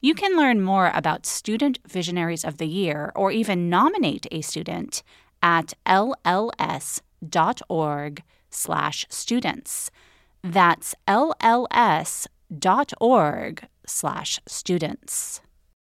You can learn more about Student Visionaries of the Year or even nominate a student at lls.org slash students. That's lls.org slash students.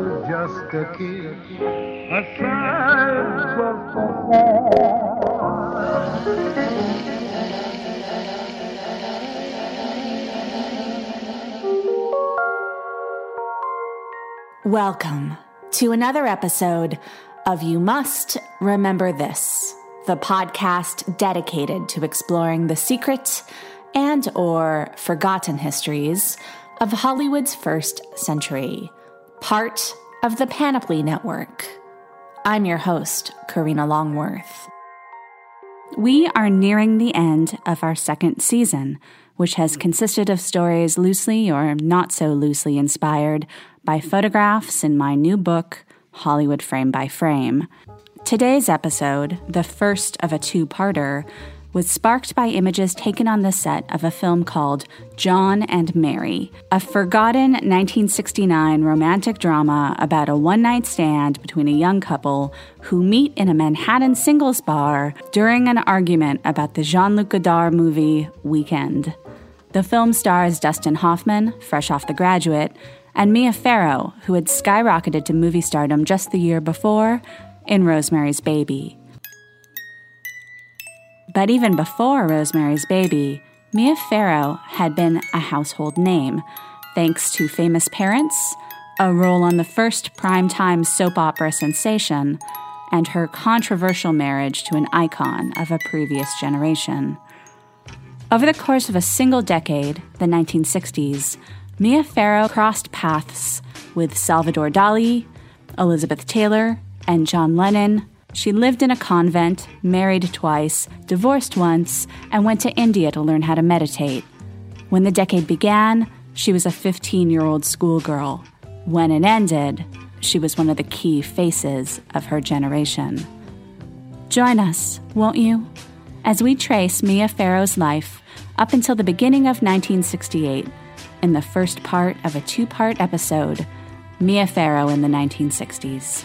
just a kiss, a sigh just a Welcome to another episode of You Must Remember This, the podcast dedicated to exploring the secret and or forgotten histories of Hollywood's first century, part of the Panoply Network. I'm your host, Karina Longworth. We are nearing the end of our second season, which has consisted of stories loosely or not so loosely inspired by photographs in my new book, Hollywood Frame by Frame. Today's episode, the first of a two parter, was sparked by images taken on the set of a film called John and Mary, a forgotten 1969 romantic drama about a one night stand between a young couple who meet in a Manhattan singles bar during an argument about the Jean Luc Godard movie Weekend. The film stars Dustin Hoffman, fresh off The Graduate, and Mia Farrow, who had skyrocketed to movie stardom just the year before in Rosemary's Baby. But even before Rosemary's Baby, Mia Farrow had been a household name, thanks to famous parents, a role on the first primetime soap opera sensation, and her controversial marriage to an icon of a previous generation. Over the course of a single decade, the 1960s, Mia Farrow crossed paths with Salvador Dali, Elizabeth Taylor, and John Lennon, she lived in a convent, married twice, divorced once, and went to India to learn how to meditate. When the decade began, she was a 15 year old schoolgirl. When it ended, she was one of the key faces of her generation. Join us, won't you, as we trace Mia Farrow's life up until the beginning of 1968 in the first part of a two part episode Mia Farrow in the 1960s.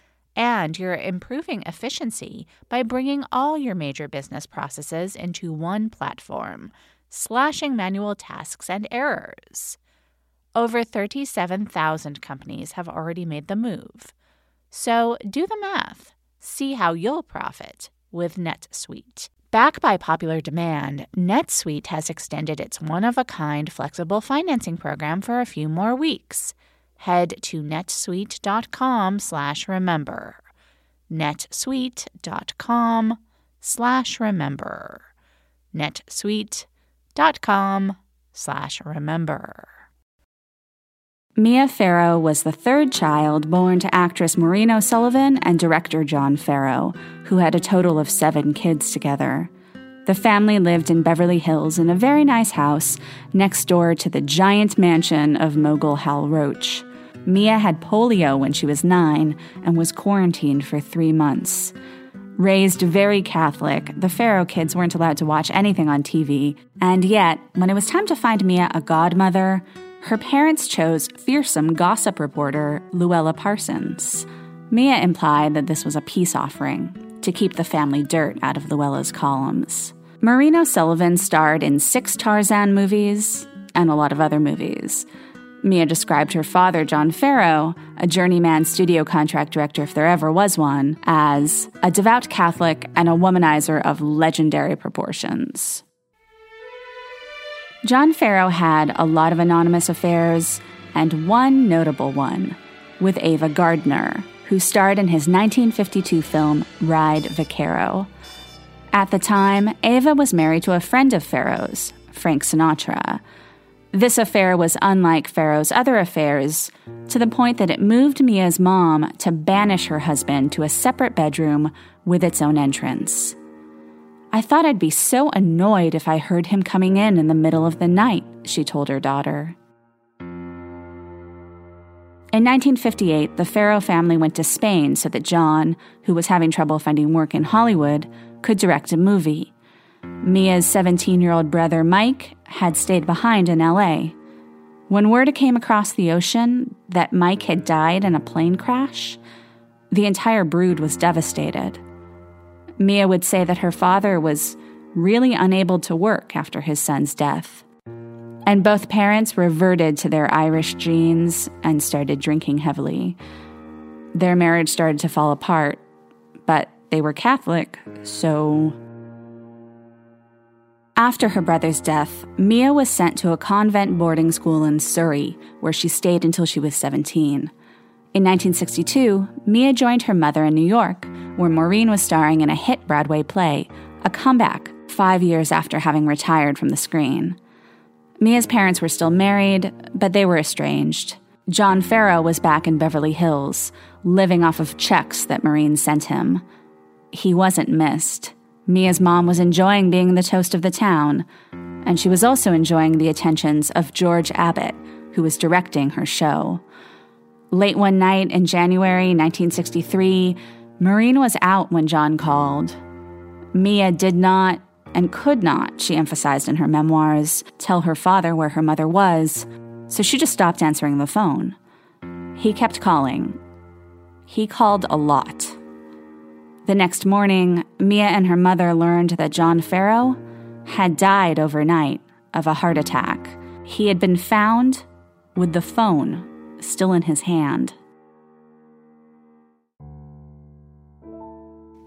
And you're improving efficiency by bringing all your major business processes into one platform, slashing manual tasks and errors. Over 37,000 companies have already made the move. So do the math. See how you'll profit with NetSuite. Backed by popular demand, NetSuite has extended its one of a kind flexible financing program for a few more weeks. Head to netsuite.com slash remember. netsuite.com slash remember. netsuite.com slash remember. Mia Farrow was the third child born to actress Maureen O'Sullivan and director John Farrow, who had a total of seven kids together. The family lived in Beverly Hills in a very nice house next door to the giant mansion of mogul Hal Roach. Mia had polio when she was nine and was quarantined for three months. Raised very Catholic, the Farrow kids weren't allowed to watch anything on TV, and yet, when it was time to find Mia a godmother, her parents chose fearsome gossip reporter Louella Parsons. Mia implied that this was a peace offering to keep the family dirt out of Louella's columns. Maureen O'Sullivan starred in six Tarzan movies and a lot of other movies. Mia described her father, John Farrow, a journeyman studio contract director if there ever was one, as a devout Catholic and a womanizer of legendary proportions. John Farrow had a lot of anonymous affairs, and one notable one with Ava Gardner, who starred in his 1952 film Ride Vaquero. At the time, Ava was married to a friend of Farrow's, Frank Sinatra. This affair was unlike Farrow's other affairs, to the point that it moved Mia's mom to banish her husband to a separate bedroom with its own entrance. I thought I'd be so annoyed if I heard him coming in in the middle of the night, she told her daughter. In 1958, the Farrow family went to Spain so that John, who was having trouble finding work in Hollywood, could direct a movie. Mia's 17 year old brother Mike had stayed behind in LA. When word came across the ocean that Mike had died in a plane crash, the entire brood was devastated. Mia would say that her father was really unable to work after his son's death. And both parents reverted to their Irish genes and started drinking heavily. Their marriage started to fall apart, but they were Catholic, so. After her brother's death, Mia was sent to a convent boarding school in Surrey, where she stayed until she was 17. In 1962, Mia joined her mother in New York, where Maureen was starring in a hit Broadway play, a comeback five years after having retired from the screen. Mia's parents were still married, but they were estranged. John Farrow was back in Beverly Hills, living off of checks that Maureen sent him. He wasn't missed. Mia's mom was enjoying being the toast of the town, and she was also enjoying the attentions of George Abbott, who was directing her show. Late one night in January 1963, Maureen was out when John called. Mia did not and could not, she emphasized in her memoirs, tell her father where her mother was, so she just stopped answering the phone. He kept calling. He called a lot. The next morning, Mia and her mother learned that John Farrow had died overnight of a heart attack. He had been found with the phone still in his hand.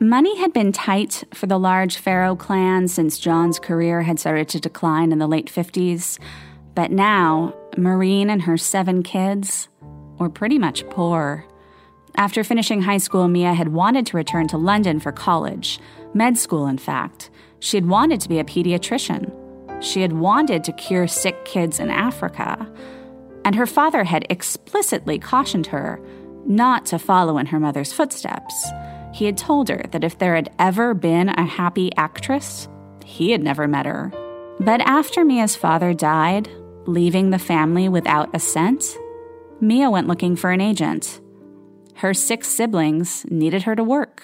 Money had been tight for the large Farrow clan since John's career had started to decline in the late 50s, but now Maureen and her seven kids were pretty much poor. After finishing high school, Mia had wanted to return to London for college, med school, in fact. She had wanted to be a pediatrician. she had wanted to cure sick kids in Africa. And her father had explicitly cautioned her not to follow in her mother's footsteps. He had told her that if there had ever been a happy actress, he had never met her. But after Mia's father died, leaving the family without a cent, Mia went looking for an agent. Her six siblings needed her to work.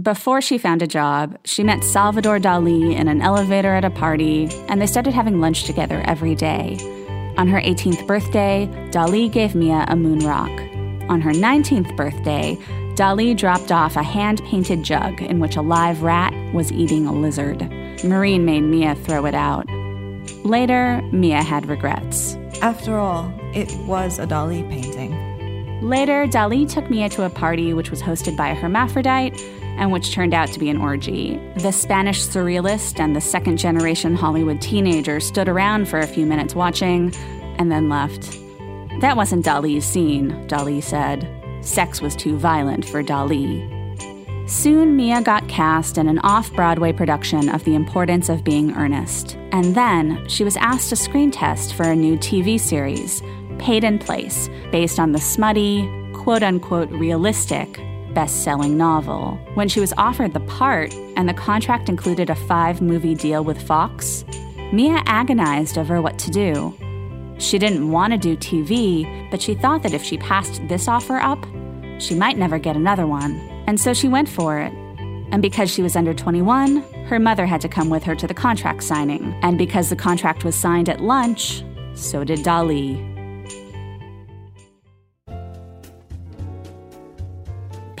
Before she found a job, she met Salvador Dali in an elevator at a party, and they started having lunch together every day. On her 18th birthday, Dali gave Mia a moon rock. On her 19th birthday, Dali dropped off a hand painted jug in which a live rat was eating a lizard. Maureen made Mia throw it out. Later, Mia had regrets. After all, it was a Dali painting. Later, Dali took Mia to a party which was hosted by a hermaphrodite and which turned out to be an orgy. The Spanish surrealist and the second generation Hollywood teenager stood around for a few minutes watching and then left. That wasn't Dali's scene, Dali said. Sex was too violent for Dali. Soon, Mia got cast in an off Broadway production of The Importance of Being Earnest. And then she was asked to screen test for a new TV series, Peyton Place, based on the smutty, quote unquote realistic best selling novel. When she was offered the part and the contract included a five movie deal with Fox, Mia agonized over what to do. She didn't want to do TV, but she thought that if she passed this offer up, she might never get another one. And so she went for it. And because she was under 21, her mother had to come with her to the contract signing. And because the contract was signed at lunch, so did Dali.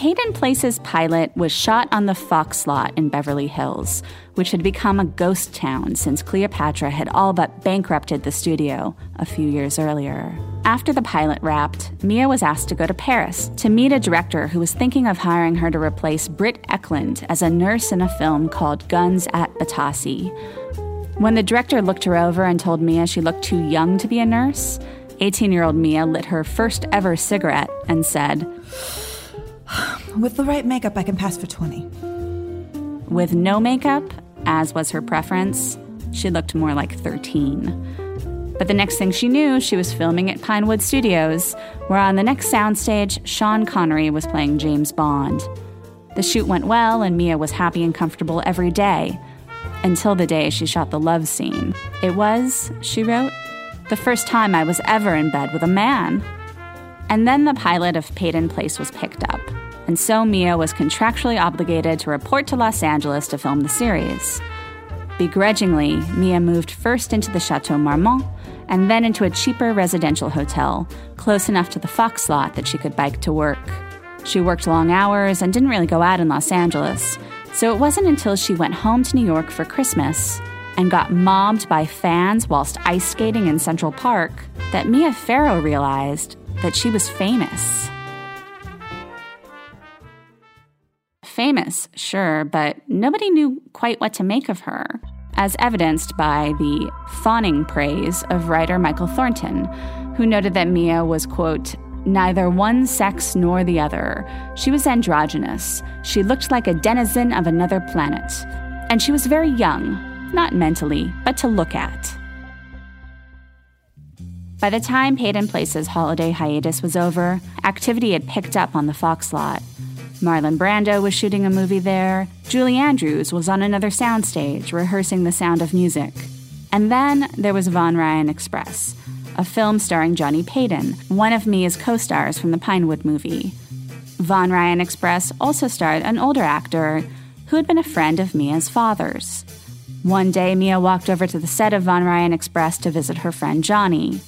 Peyton Place's pilot was shot on the Fox lot in Beverly Hills, which had become a ghost town since Cleopatra had all but bankrupted the studio a few years earlier. After the pilot wrapped, Mia was asked to go to Paris to meet a director who was thinking of hiring her to replace Britt Ekland as a nurse in a film called Guns at Batasi. When the director looked her over and told Mia she looked too young to be a nurse, 18 year old Mia lit her first ever cigarette and said, With the right makeup, I can pass for 20. With no makeup, as was her preference, she looked more like 13. But the next thing she knew, she was filming at Pinewood Studios, where on the next soundstage, Sean Connery was playing James Bond. The shoot went well, and Mia was happy and comfortable every day. Until the day she shot the love scene. It was, she wrote, the first time I was ever in bed with a man. And then the pilot of Peyton Place was picked up and so Mia was contractually obligated to report to Los Angeles to film the series. Begrudgingly, Mia moved first into the Chateau Marmont and then into a cheaper residential hotel, close enough to the Fox lot that she could bike to work. She worked long hours and didn't really go out in Los Angeles, so it wasn't until she went home to New York for Christmas and got mobbed by fans whilst ice skating in Central Park that Mia Farrow realized that she was famous. famous, sure, but nobody knew quite what to make of her, as evidenced by the fawning praise of writer Michael Thornton, who noted that Mia was, quote, neither one sex nor the other. She was androgynous. She looked like a denizen of another planet. And she was very young, not mentally, but to look at. By the time Peyton Place's holiday hiatus was over, activity had picked up on the Fox lot. Marlon Brando was shooting a movie there. Julie Andrews was on another soundstage rehearsing the sound of music. And then there was Von Ryan Express, a film starring Johnny Leyton, one of Mia's co stars from the Pinewood movie. Von Ryan Express also starred an older actor who had been a friend of Mia's father's. One day, Mia walked over to the set of Von Ryan Express to visit her friend Johnny.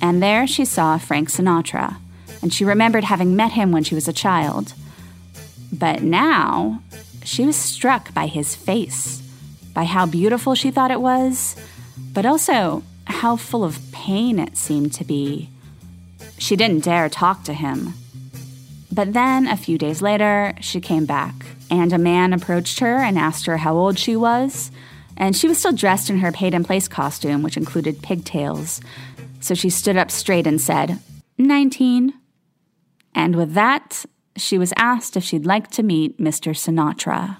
And there she saw Frank Sinatra, and she remembered having met him when she was a child. But now, she was struck by his face, by how beautiful she thought it was, but also how full of pain it seemed to be. She didn't dare talk to him. But then, a few days later, she came back, and a man approached her and asked her how old she was. And she was still dressed in her Peyton Place costume, which included pigtails. So she stood up straight and said, 19. And with that, she was asked if she'd like to meet Mr. Sinatra.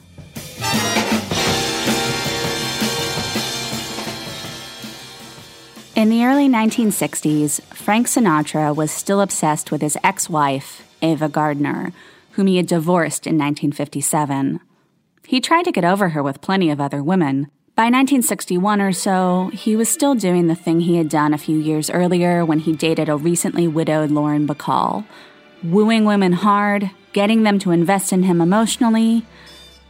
In the early 1960s, Frank Sinatra was still obsessed with his ex wife, Ava Gardner, whom he had divorced in 1957. He tried to get over her with plenty of other women. By 1961 or so, he was still doing the thing he had done a few years earlier when he dated a recently widowed Lauren Bacall, wooing women hard, getting them to invest in him emotionally,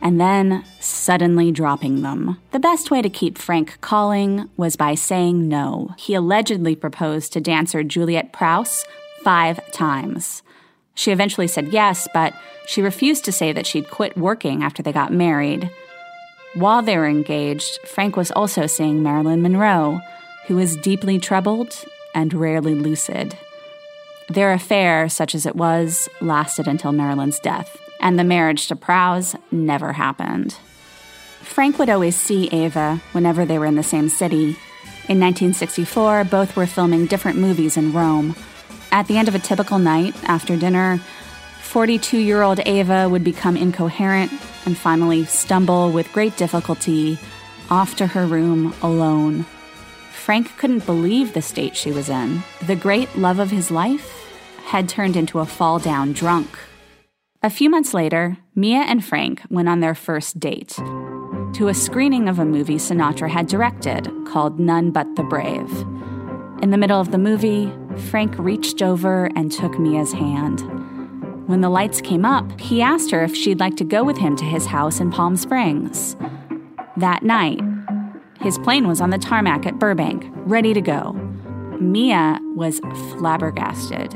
and then suddenly dropping them. The best way to keep Frank calling was by saying no. He allegedly proposed to dancer Juliet Prowse five times. She eventually said yes, but she refused to say that she'd quit working after they got married. While they were engaged, Frank was also seeing Marilyn Monroe, who was deeply troubled and rarely lucid. Their affair, such as it was, lasted until Marilyn's death and the marriage to Prowse never happened. Frank would always see Ava whenever they were in the same city. In 1964, both were filming different movies in Rome. At the end of a typical night, after dinner, 42 year old Ava would become incoherent and finally stumble with great difficulty off to her room alone. Frank couldn't believe the state she was in. The great love of his life had turned into a fall down drunk. A few months later, Mia and Frank went on their first date to a screening of a movie Sinatra had directed called None But the Brave. In the middle of the movie, Frank reached over and took Mia's hand. When the lights came up, he asked her if she'd like to go with him to his house in Palm Springs. That night, his plane was on the tarmac at Burbank, ready to go. Mia was flabbergasted.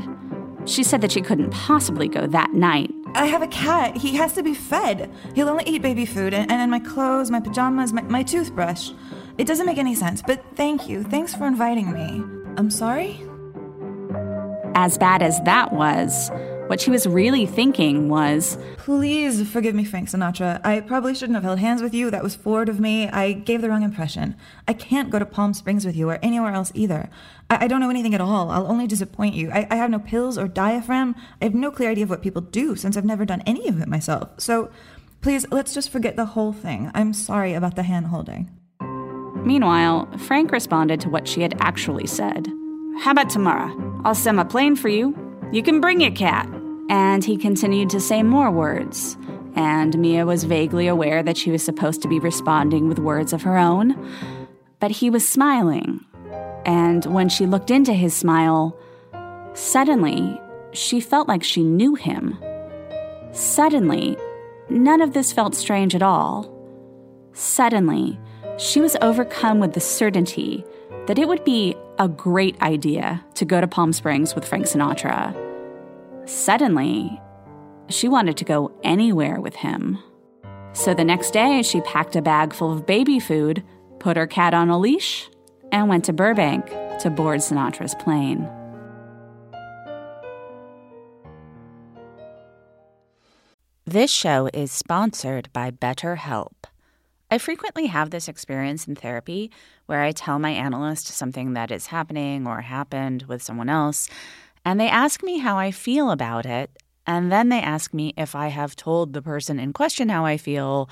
She said that she couldn't possibly go that night I have a cat. He has to be fed. He'll only eat baby food and, and my clothes, my pajamas, my, my toothbrush. It doesn't make any sense, but thank you. Thanks for inviting me. I'm sorry? As bad as that was, what she was really thinking was Please forgive me, Frank Sinatra. I probably shouldn't have held hands with you. That was forward of me. I gave the wrong impression. I can't go to Palm Springs with you or anywhere else either. I, I don't know anything at all. I'll only disappoint you. I, I have no pills or diaphragm. I have no clear idea of what people do since I've never done any of it myself. So please, let's just forget the whole thing. I'm sorry about the hand holding. Meanwhile, Frank responded to what she had actually said. How about tomorrow? I'll send a plane for you. You can bring your cat. And he continued to say more words. And Mia was vaguely aware that she was supposed to be responding with words of her own. But he was smiling. And when she looked into his smile, suddenly she felt like she knew him. Suddenly, none of this felt strange at all. Suddenly, she was overcome with the certainty that it would be a great idea to go to Palm Springs with Frank Sinatra. Suddenly, she wanted to go anywhere with him. So the next day, she packed a bag full of baby food, put her cat on a leash, and went to Burbank to board Sinatra's plane. This show is sponsored by BetterHelp. I frequently have this experience in therapy where I tell my analyst something that is happening or happened with someone else, and they ask me how I feel about it, and then they ask me if I have told the person in question how I feel.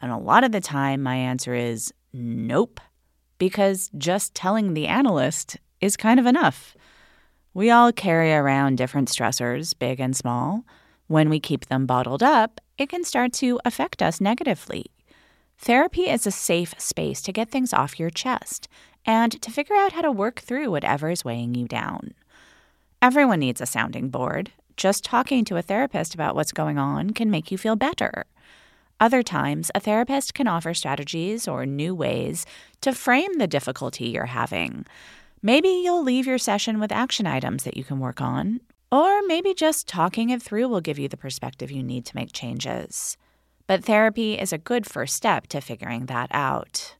And a lot of the time, my answer is nope, because just telling the analyst is kind of enough. We all carry around different stressors, big and small. When we keep them bottled up, it can start to affect us negatively. Therapy is a safe space to get things off your chest and to figure out how to work through whatever is weighing you down. Everyone needs a sounding board. Just talking to a therapist about what's going on can make you feel better. Other times, a therapist can offer strategies or new ways to frame the difficulty you're having. Maybe you'll leave your session with action items that you can work on, or maybe just talking it through will give you the perspective you need to make changes. But therapy is a good first step to figuring that out.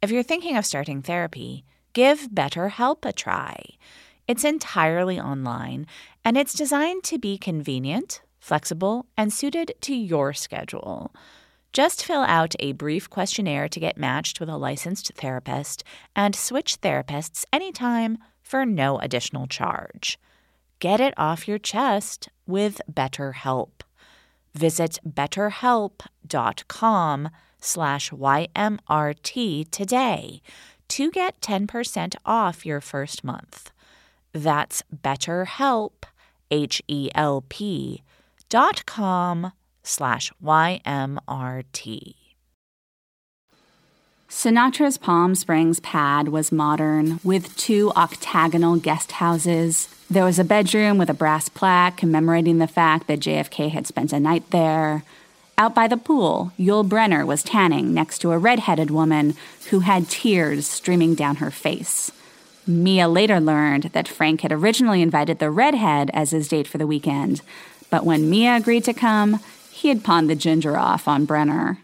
If you're thinking of starting therapy, give BetterHelp a try. It's entirely online and it's designed to be convenient, flexible, and suited to your schedule. Just fill out a brief questionnaire to get matched with a licensed therapist and switch therapists anytime for no additional charge. Get it off your chest with BetterHelp. Visit betterhelp.com slash YMRT today to get 10% off your first month. That's BetterHelp, H-E-L-P dot com slash Y-M-R-T. Sinatra's Palm Springs pad was modern, with two octagonal guest houses. There was a bedroom with a brass plaque commemorating the fact that JFK had spent a night there. Out by the pool, Yul Brynner was tanning next to a red-headed woman who had tears streaming down her face. Mia later learned that Frank had originally invited the redhead as his date for the weekend, but when Mia agreed to come, he had pawned the ginger off on Brynner.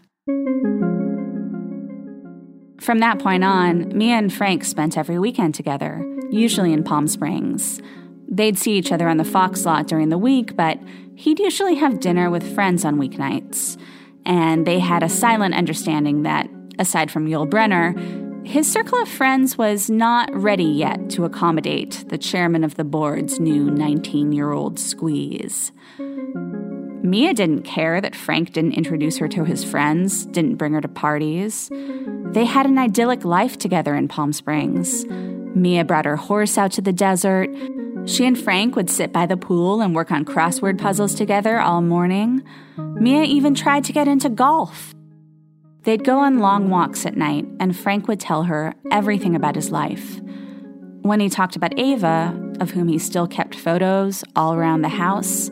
From that point on, Mia and Frank spent every weekend together, usually in Palm Springs. They'd see each other on the Fox lot during the week, but he'd usually have dinner with friends on weeknights. And they had a silent understanding that, aside from Yul Brynner, his circle of friends was not ready yet to accommodate the chairman of the board's new 19 year old squeeze. Mia didn't care that Frank didn't introduce her to his friends, didn't bring her to parties. They had an idyllic life together in Palm Springs. Mia brought her horse out to the desert. She and Frank would sit by the pool and work on crossword puzzles together all morning. Mia even tried to get into golf. They'd go on long walks at night, and Frank would tell her everything about his life. When he talked about Ava, of whom he still kept photos all around the house,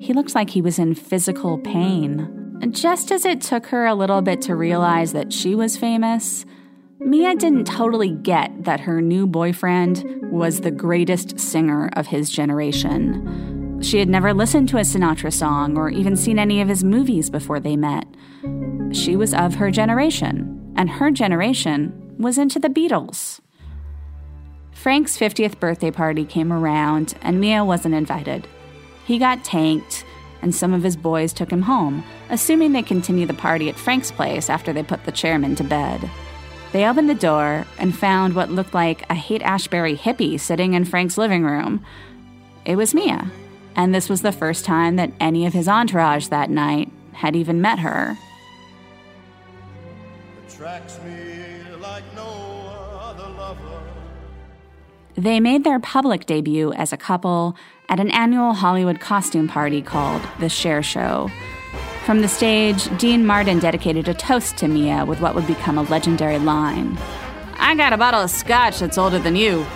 he looked like he was in physical pain. Just as it took her a little bit to realize that she was famous, Mia didn't totally get that her new boyfriend was the greatest singer of his generation. She had never listened to a Sinatra song or even seen any of his movies before they met. She was of her generation, and her generation was into the Beatles. Frank's 50th birthday party came around, and Mia wasn't invited. He got tanked, and some of his boys took him home, assuming they'd continue the party at Frank's place after they put the chairman to bed. They opened the door and found what looked like a Haight Ashbury hippie sitting in Frank's living room. It was Mia, and this was the first time that any of his entourage that night had even met her. Like no they made their public debut as a couple at an annual Hollywood costume party called The SHARE Show. From the stage, Dean Martin dedicated a toast to Mia with what would become a legendary line I got a bottle of scotch that's older than you.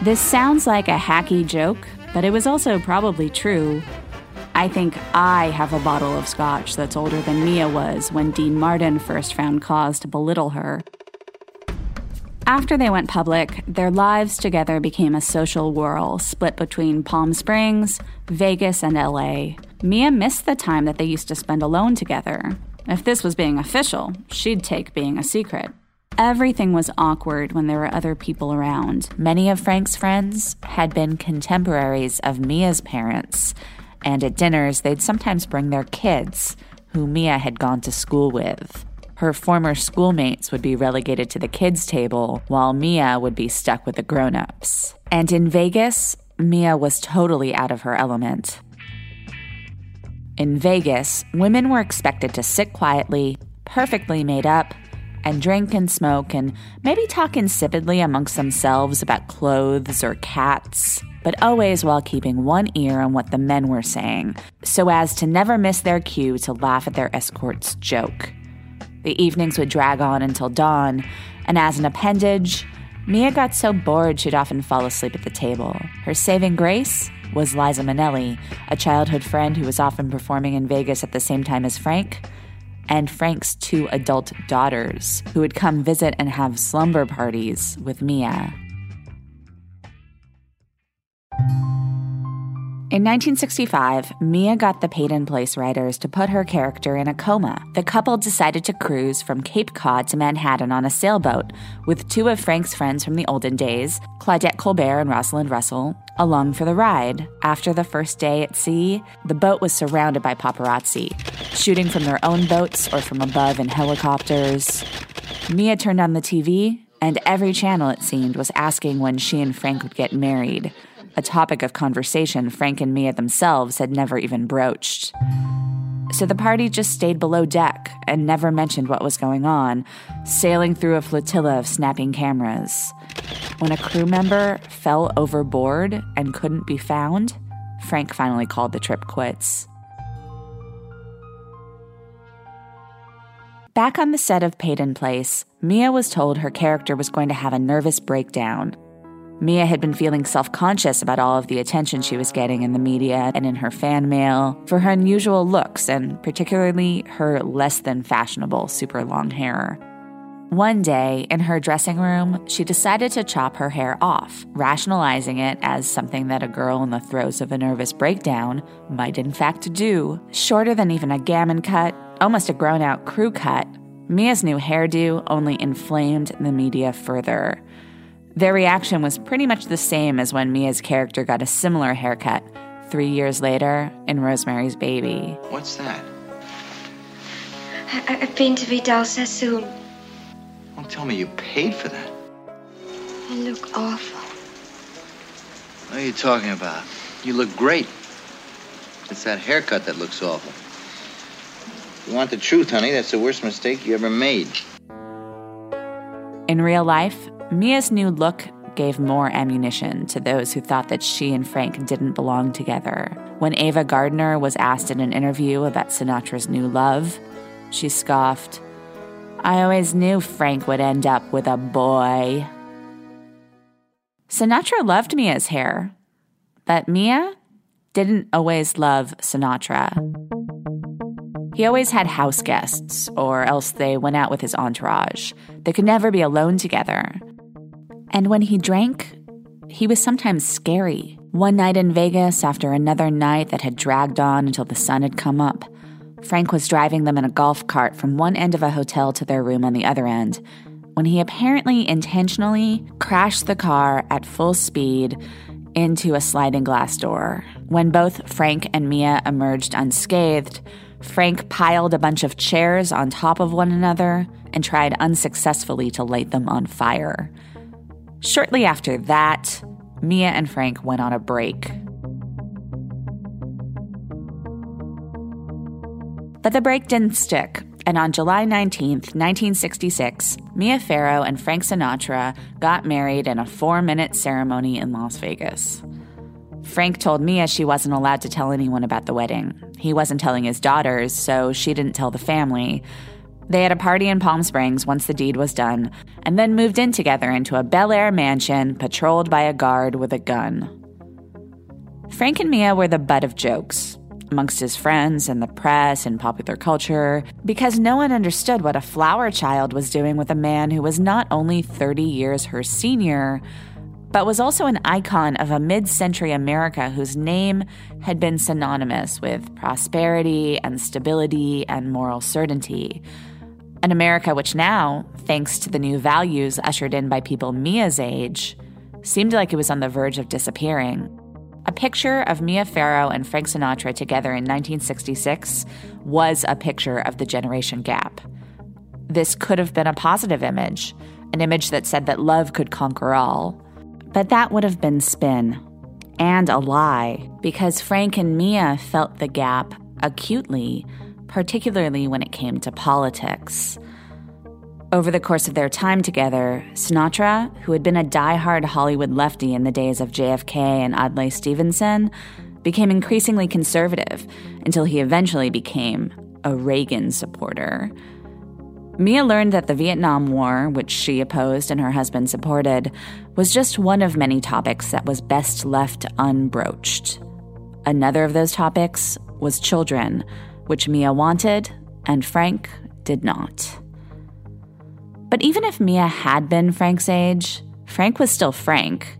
This sounds like a hacky joke, but it was also probably true. I think I have a bottle of scotch that's older than Mia was when Dean Martin first found cause to belittle her. After they went public, their lives together became a social whirl split between Palm Springs, Vegas, and LA. Mia missed the time that they used to spend alone together. If this was being official, she'd take being a secret. Everything was awkward when there were other people around. Many of Frank's friends had been contemporaries of Mia's parents, and at dinners, they'd sometimes bring their kids, who Mia had gone to school with. Her former schoolmates would be relegated to the kids' table, while Mia would be stuck with the grown ups. And in Vegas, Mia was totally out of her element. In Vegas, women were expected to sit quietly, perfectly made up, and drink and smoke and maybe talk insipidly amongst themselves about clothes or cats, but always while keeping one ear on what the men were saying, so as to never miss their cue to laugh at their escort's joke. The evenings would drag on until dawn, and as an appendage, Mia got so bored she'd often fall asleep at the table. Her saving grace was Liza Minnelli, a childhood friend who was often performing in Vegas at the same time as Frank, and Frank's two adult daughters, who would come visit and have slumber parties with Mia. In 1965, Mia got the Peyton Place writers to put her character in a coma. The couple decided to cruise from Cape Cod to Manhattan on a sailboat, with two of Frank's friends from the olden days, Claudette Colbert and Rosalind Russell, along for the ride. After the first day at sea, the boat was surrounded by paparazzi, shooting from their own boats or from above in helicopters. Mia turned on the TV, and every channel, it seemed, was asking when she and Frank would get married a topic of conversation Frank and Mia themselves had never even broached. so the party just stayed below deck and never mentioned what was going on, sailing through a flotilla of snapping cameras. When a crew member fell overboard and couldn't be found, Frank finally called the trip quits. Back on the set of Peyton Place, Mia was told her character was going to have a nervous breakdown. Mia had been feeling self conscious about all of the attention she was getting in the media and in her fan mail for her unusual looks and particularly her less than fashionable super long hair. One day, in her dressing room, she decided to chop her hair off, rationalizing it as something that a girl in the throes of a nervous breakdown might in fact do. Shorter than even a gamine cut, almost a grown out crew cut, Mia's new hairdo only inflamed the media further. Their reaction was pretty much the same as when Mia's character got a similar haircut three years later in Rosemary's Baby. What's that? I- I've been to Vidal Sassoon. Don't tell me you paid for that. I look awful. What are you talking about? You look great. It's that haircut that looks awful. You want the truth, honey, that's the worst mistake you ever made. In real life, Mia's new look gave more ammunition to those who thought that she and Frank didn't belong together. When Ava Gardner was asked in an interview about Sinatra's new love, she scoffed, I always knew Frank would end up with a boy. Sinatra loved Mia's hair, but Mia didn't always love Sinatra. He always had house guests, or else they went out with his entourage. They could never be alone together. And when he drank, he was sometimes scary. One night in Vegas, after another night that had dragged on until the sun had come up, Frank was driving them in a golf cart from one end of a hotel to their room on the other end when he apparently intentionally crashed the car at full speed into a sliding glass door. When both Frank and Mia emerged unscathed, Frank piled a bunch of chairs on top of one another and tried unsuccessfully to light them on fire. Shortly after that, Mia and Frank went on a break. But the break didn't stick, and on July 19, 1966, Mia Farrow and Frank Sinatra got married in a four minute ceremony in Las Vegas. Frank told Mia she wasn't allowed to tell anyone about the wedding. He wasn't telling his daughters, so she didn't tell the family. They had a party in Palm Springs once the deed was done, and then moved in together into a Bel Air mansion patrolled by a guard with a gun. Frank and Mia were the butt of jokes amongst his friends and the press and popular culture because no one understood what a flower child was doing with a man who was not only 30 years her senior, but was also an icon of a mid century America whose name had been synonymous with prosperity and stability and moral certainty. An America which now, thanks to the new values ushered in by people Mia's age, seemed like it was on the verge of disappearing. A picture of Mia Farrow and Frank Sinatra together in 1966 was a picture of the generation gap. This could have been a positive image, an image that said that love could conquer all. But that would have been spin and a lie because Frank and Mia felt the gap acutely, particularly when it came to politics. Over the course of their time together, Sinatra, who had been a die-hard Hollywood lefty in the days of JFK and Adlai Stevenson, became increasingly conservative until he eventually became a Reagan supporter. Mia learned that the Vietnam War, which she opposed and her husband supported, was just one of many topics that was best left unbroached. Another of those topics was children, which Mia wanted and Frank did not. But even if Mia had been Frank's age, Frank was still Frank.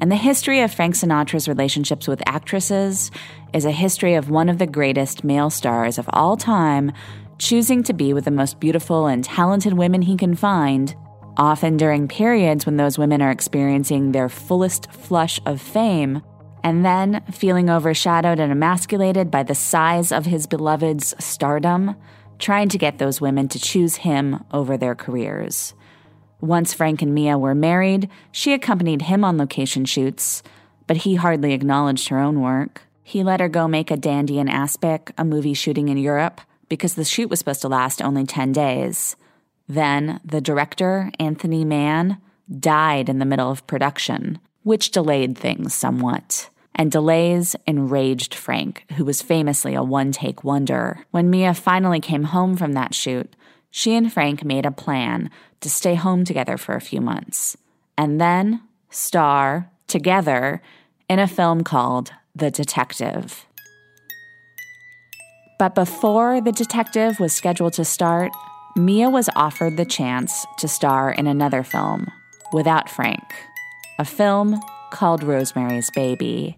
And the history of Frank Sinatra's relationships with actresses is a history of one of the greatest male stars of all time choosing to be with the most beautiful and talented women he can find, often during periods when those women are experiencing their fullest flush of fame, and then feeling overshadowed and emasculated by the size of his beloved's stardom trying to get those women to choose him over their careers. Once Frank and Mia were married, she accompanied him on location shoots, but he hardly acknowledged her own work. He let her go make a dandy in Aspic, a movie shooting in Europe, because the shoot was supposed to last only 10 days. Then the director, Anthony Mann, died in the middle of production, which delayed things somewhat. And delays enraged Frank, who was famously a one take wonder. When Mia finally came home from that shoot, she and Frank made a plan to stay home together for a few months and then star together in a film called The Detective. But before The Detective was scheduled to start, Mia was offered the chance to star in another film without Frank, a film called Rosemary's Baby.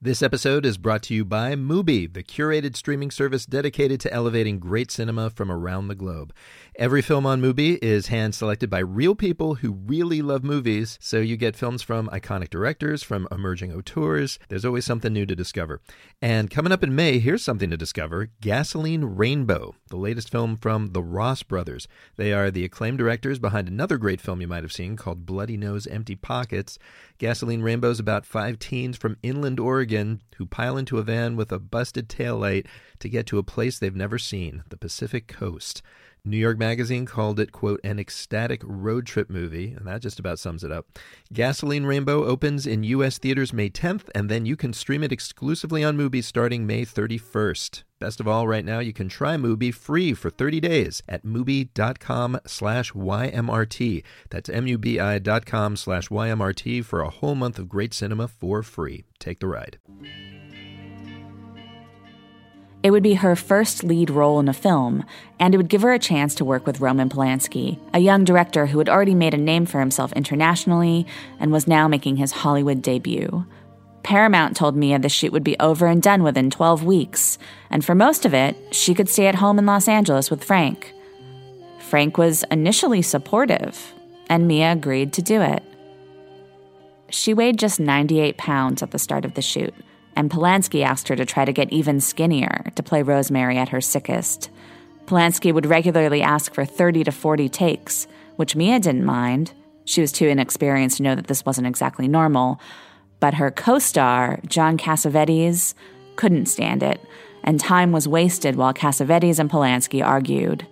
This episode is brought to you by Mubi, the curated streaming service dedicated to elevating great cinema from around the globe. Every film on Mubi is hand selected by real people who really love movies, so you get films from iconic directors, from emerging auteurs. There's always something new to discover. And coming up in May, here's something to discover Gasoline Rainbow, the latest film from the Ross brothers. They are the acclaimed directors behind another great film you might have seen called Bloody Nose Empty Pockets. Gasoline Rainbow is about five teens from inland Oregon who pile into a van with a busted taillight to get to a place they've never seen, the Pacific Coast. New York Magazine called it, quote, an ecstatic road trip movie, and that just about sums it up. Gasoline Rainbow opens in U.S. theaters May 10th, and then you can stream it exclusively on Mubi starting May 31st. Best of all, right now you can try Mubi free for 30 days at mubi.com slash YMRT. That's M-U-B-I dot com slash YMRT for a whole month of great cinema for free. Take the ride. It would be her first lead role in a film, and it would give her a chance to work with Roman Polanski, a young director who had already made a name for himself internationally and was now making his Hollywood debut. Paramount told Mia the shoot would be over and done within 12 weeks, and for most of it, she could stay at home in Los Angeles with Frank. Frank was initially supportive, and Mia agreed to do it. She weighed just 98 pounds at the start of the shoot, and Polanski asked her to try to get even skinnier to play Rosemary at her sickest. Polanski would regularly ask for 30 to 40 takes, which Mia didn't mind. She was too inexperienced to know that this wasn't exactly normal. But her co star, John Cassavetes, couldn't stand it, and time was wasted while Cassavetes and Polanski argued.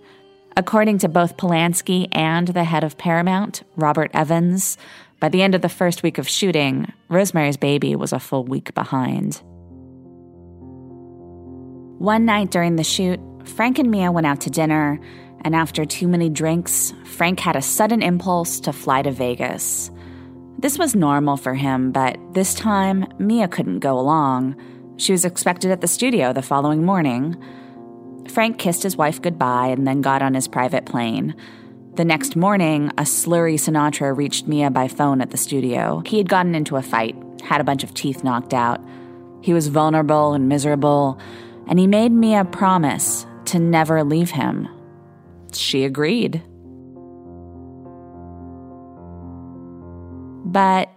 According to both Polanski and the head of Paramount, Robert Evans, by the end of the first week of shooting, Rosemary's Baby was a full week behind. One night during the shoot, Frank and Mia went out to dinner, and after too many drinks, Frank had a sudden impulse to fly to Vegas. This was normal for him, but this time, Mia couldn't go along. She was expected at the studio the following morning. Frank kissed his wife goodbye and then got on his private plane. The next morning, a slurry Sinatra reached Mia by phone at the studio. He had gotten into a fight, had a bunch of teeth knocked out. He was vulnerable and miserable, and he made Mia promise to never leave him. She agreed. But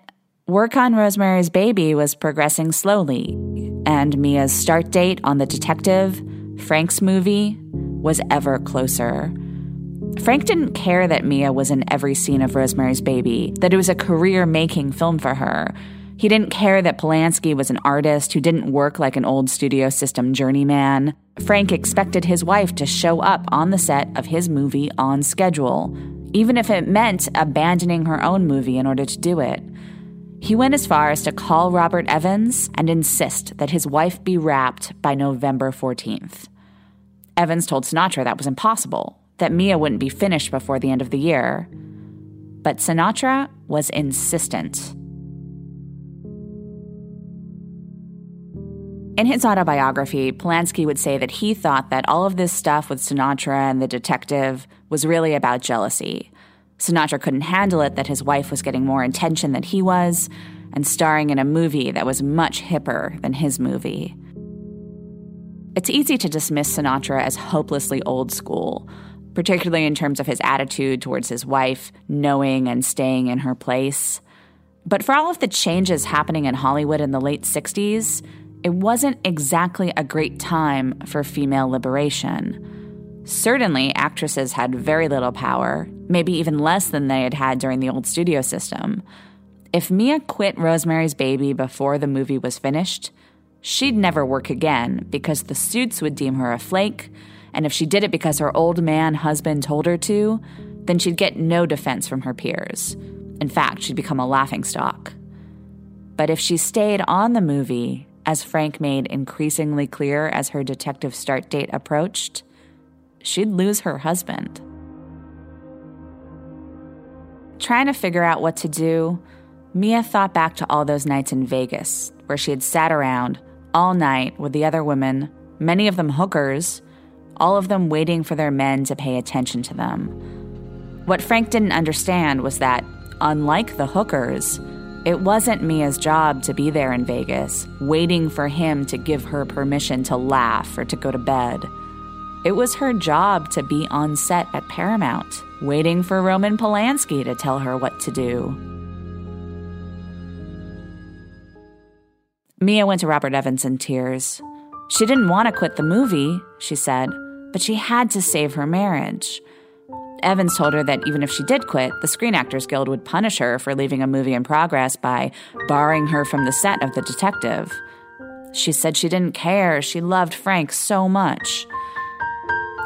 work on Rosemary's Baby was progressing slowly, and Mia's start date on The Detective, Frank's movie, was ever closer. Frank didn't care that Mia was in every scene of Rosemary's Baby, that it was a career making film for her. He didn't care that Polanski was an artist who didn't work like an old studio system journeyman. Frank expected his wife to show up on the set of his movie on schedule, even if it meant abandoning her own movie in order to do it. He went as far as to call Robert Evans and insist that his wife be wrapped by November 14th. Evans told Sinatra that was impossible, that Mia wouldn't be finished before the end of the year. But Sinatra was insistent. In his autobiography, Polanski would say that he thought that all of this stuff with Sinatra and the detective was really about jealousy. Sinatra couldn't handle it that his wife was getting more attention than he was and starring in a movie that was much hipper than his movie. It's easy to dismiss Sinatra as hopelessly old school, particularly in terms of his attitude towards his wife, knowing and staying in her place. But for all of the changes happening in Hollywood in the late 60s, it wasn't exactly a great time for female liberation. Certainly, actresses had very little power, maybe even less than they had had during the old studio system. If Mia quit Rosemary's Baby before the movie was finished, She'd never work again because the suits would deem her a flake, and if she did it because her old man husband told her to, then she'd get no defense from her peers. In fact, she'd become a laughingstock. But if she stayed on the movie, as Frank made increasingly clear as her detective start date approached, she'd lose her husband. Trying to figure out what to do, Mia thought back to all those nights in Vegas where she had sat around all night with the other women, many of them hookers, all of them waiting for their men to pay attention to them. What Frank didn't understand was that, unlike the hookers, it wasn't Mia's job to be there in Vegas, waiting for him to give her permission to laugh or to go to bed. It was her job to be on set at Paramount, waiting for Roman Polanski to tell her what to do. Mia went to Robert Evans in tears. She didn't want to quit the movie, she said, but she had to save her marriage. Evans told her that even if she did quit, the Screen Actors Guild would punish her for leaving a movie in progress by barring her from the set of The Detective. She said she didn't care. She loved Frank so much.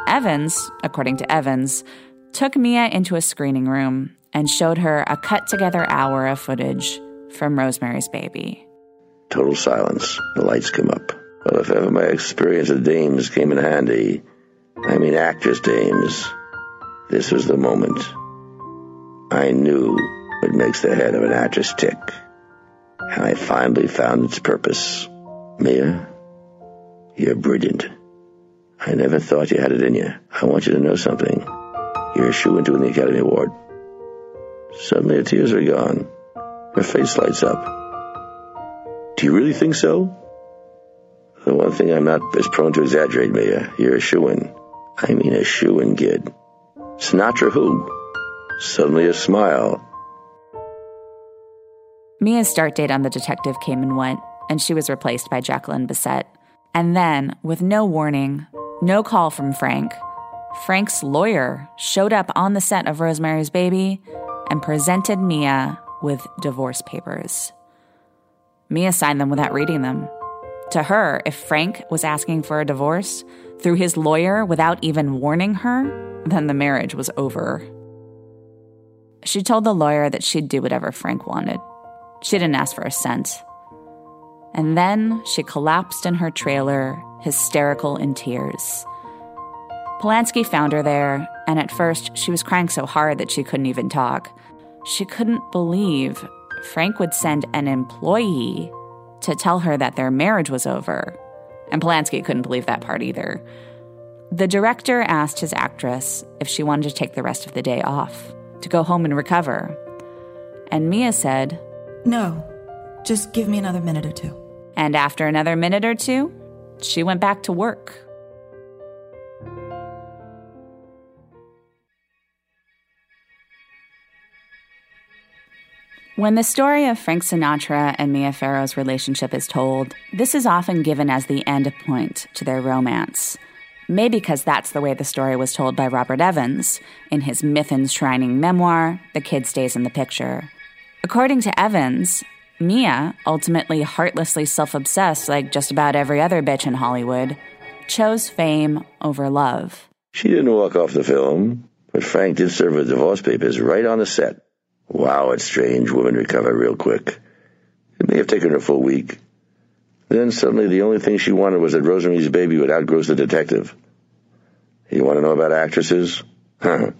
Evans, according to Evans, took Mia into a screening room and showed her a cut together hour of footage from Rosemary's Baby. Total silence. The lights come up. Well, if ever my experience of dames came in handy, I mean actress dames, this was the moment. I knew what makes the head of an actress tick, and I finally found its purpose. Mia, you're brilliant. I never thought you had it in you. I want you to know something. You're a shoe into the Academy Award. Suddenly her tears are gone. Her face lights up. Do you really think so? The one thing I'm not as prone to exaggerate, Mia, you're a shoe-in. I mean a shoe-in kid. Sinatra who? Suddenly a smile. Mia's start date on The Detective came and went, and she was replaced by Jacqueline Bisset. And then, with no warning, no call from Frank, Frank's lawyer showed up on the set of Rosemary's Baby and presented Mia with divorce papers. Mia signed them without reading them. To her, if Frank was asking for a divorce through his lawyer without even warning her, then the marriage was over. She told the lawyer that she'd do whatever Frank wanted. She didn't ask for a cent. And then she collapsed in her trailer, hysterical in tears. Polanski found her there, and at first she was crying so hard that she couldn't even talk. She couldn't believe Frank would send an employee to tell her that their marriage was over. And Polanski couldn't believe that part either. The director asked his actress if she wanted to take the rest of the day off, to go home and recover. And Mia said, No, just give me another minute or two. And after another minute or two, she went back to work. When the story of Frank Sinatra and Mia Farrow's relationship is told, this is often given as the end point to their romance. Maybe because that's the way the story was told by Robert Evans in his myth enshrining memoir, The Kid Stays in the Picture. According to Evans, Mia, ultimately heartlessly self obsessed like just about every other bitch in Hollywood, chose fame over love. She didn't walk off the film, but Frank did serve her divorce papers right on the set. Wow, it's strange women recover real quick. It may have taken her a full week. Then suddenly the only thing she wanted was that Rosemary's baby would outgross the detective. You want to know about actresses? Huh.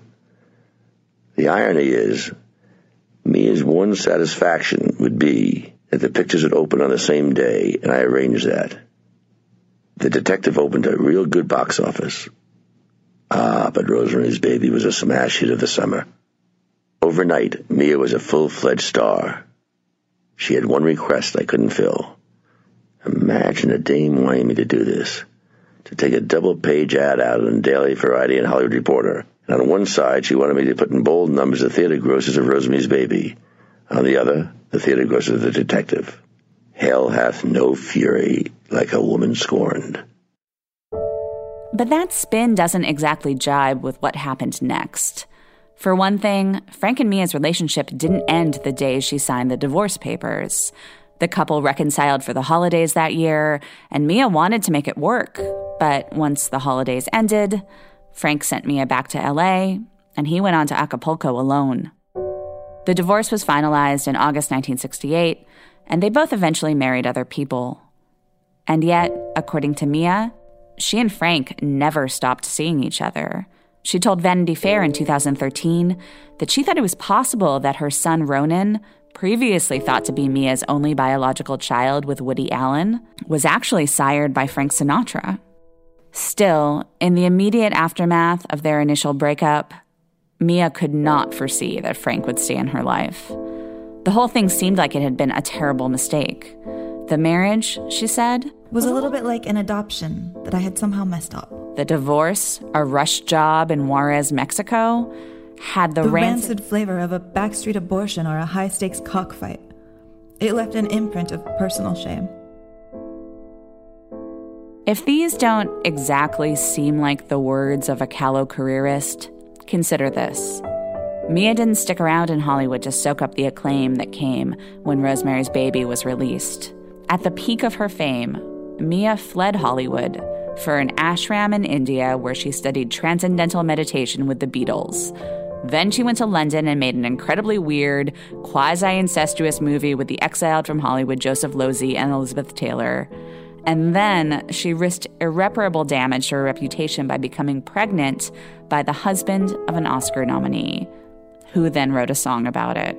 The irony is, Mia's one satisfaction would be that the pictures would open on the same day, and I arranged that. The detective opened a real good box office. Ah, but Rosemary's Baby was a smash hit of the summer. Overnight, Mia was a full-fledged star. She had one request I couldn't fill. Imagine a dame wanting me to do this. To take a double-page ad out in Daily Variety and Hollywood Reporter. And on one side, she wanted me to put in bold numbers the theater grosses of Rosemary's Baby. On the other, the theater grosses of The Detective. Hell hath no fury like a woman scorned. But that spin doesn't exactly jibe with what happened next. For one thing, Frank and Mia's relationship didn't end the day she signed the divorce papers. The couple reconciled for the holidays that year, and Mia wanted to make it work. But once the holidays ended, Frank sent Mia back to LA, and he went on to Acapulco alone. The divorce was finalized in August 1968, and they both eventually married other people. And yet, according to Mia, she and Frank never stopped seeing each other. She told Vanity Fair in 2013 that she thought it was possible that her son Ronan, previously thought to be Mia's only biological child with Woody Allen, was actually sired by Frank Sinatra. Still, in the immediate aftermath of their initial breakup, Mia could not foresee that Frank would stay in her life. The whole thing seemed like it had been a terrible mistake. The marriage, she said, was a little bit like an adoption that I had somehow messed up. The divorce, a rush job in Juarez, Mexico, had the, the rancid, rancid flavor of a backstreet abortion or a high stakes cockfight. It left an imprint of personal shame. If these don't exactly seem like the words of a callow careerist, consider this. Mia didn't stick around in Hollywood to soak up the acclaim that came when Rosemary's Baby was released. At the peak of her fame, Mia fled Hollywood for an ashram in India where she studied transcendental meditation with the Beatles. Then she went to London and made an incredibly weird, quasi incestuous movie with the exiled from Hollywood Joseph Losey and Elizabeth Taylor. And then she risked irreparable damage to her reputation by becoming pregnant by the husband of an Oscar nominee, who then wrote a song about it.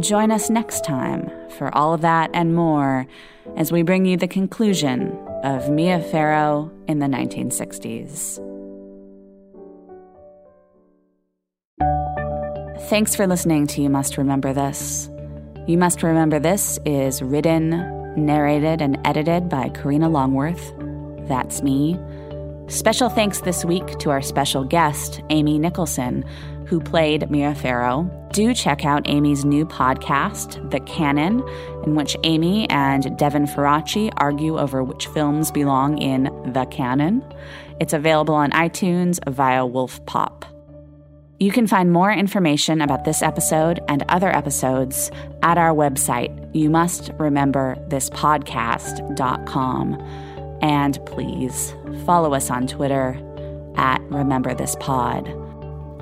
Join us next time for all of that and more as we bring you the conclusion of Mia Farrow in the 1960s. Thanks for listening to You Must Remember This. You Must Remember This is written, narrated, and edited by Karina Longworth. That's me. Special thanks this week to our special guest, Amy Nicholson, who played Mia Farrow. Do check out Amy's new podcast, The Canon, in which Amy and Devin Faraci argue over which films belong in the canon. It's available on iTunes via Wolfpop. You can find more information about this episode and other episodes at our website, you must remember this podcast.com. And please follow us on Twitter at Remember This Pod.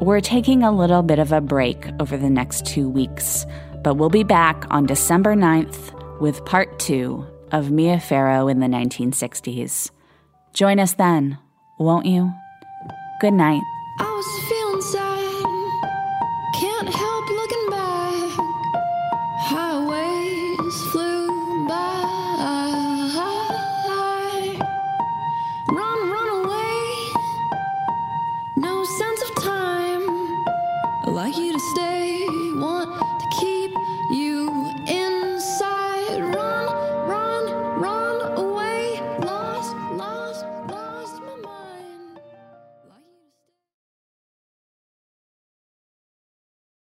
We're taking a little bit of a break over the next two weeks, but we'll be back on December 9th with part two of Mia Farrow in the 1960s. Join us then, won't you? Good night.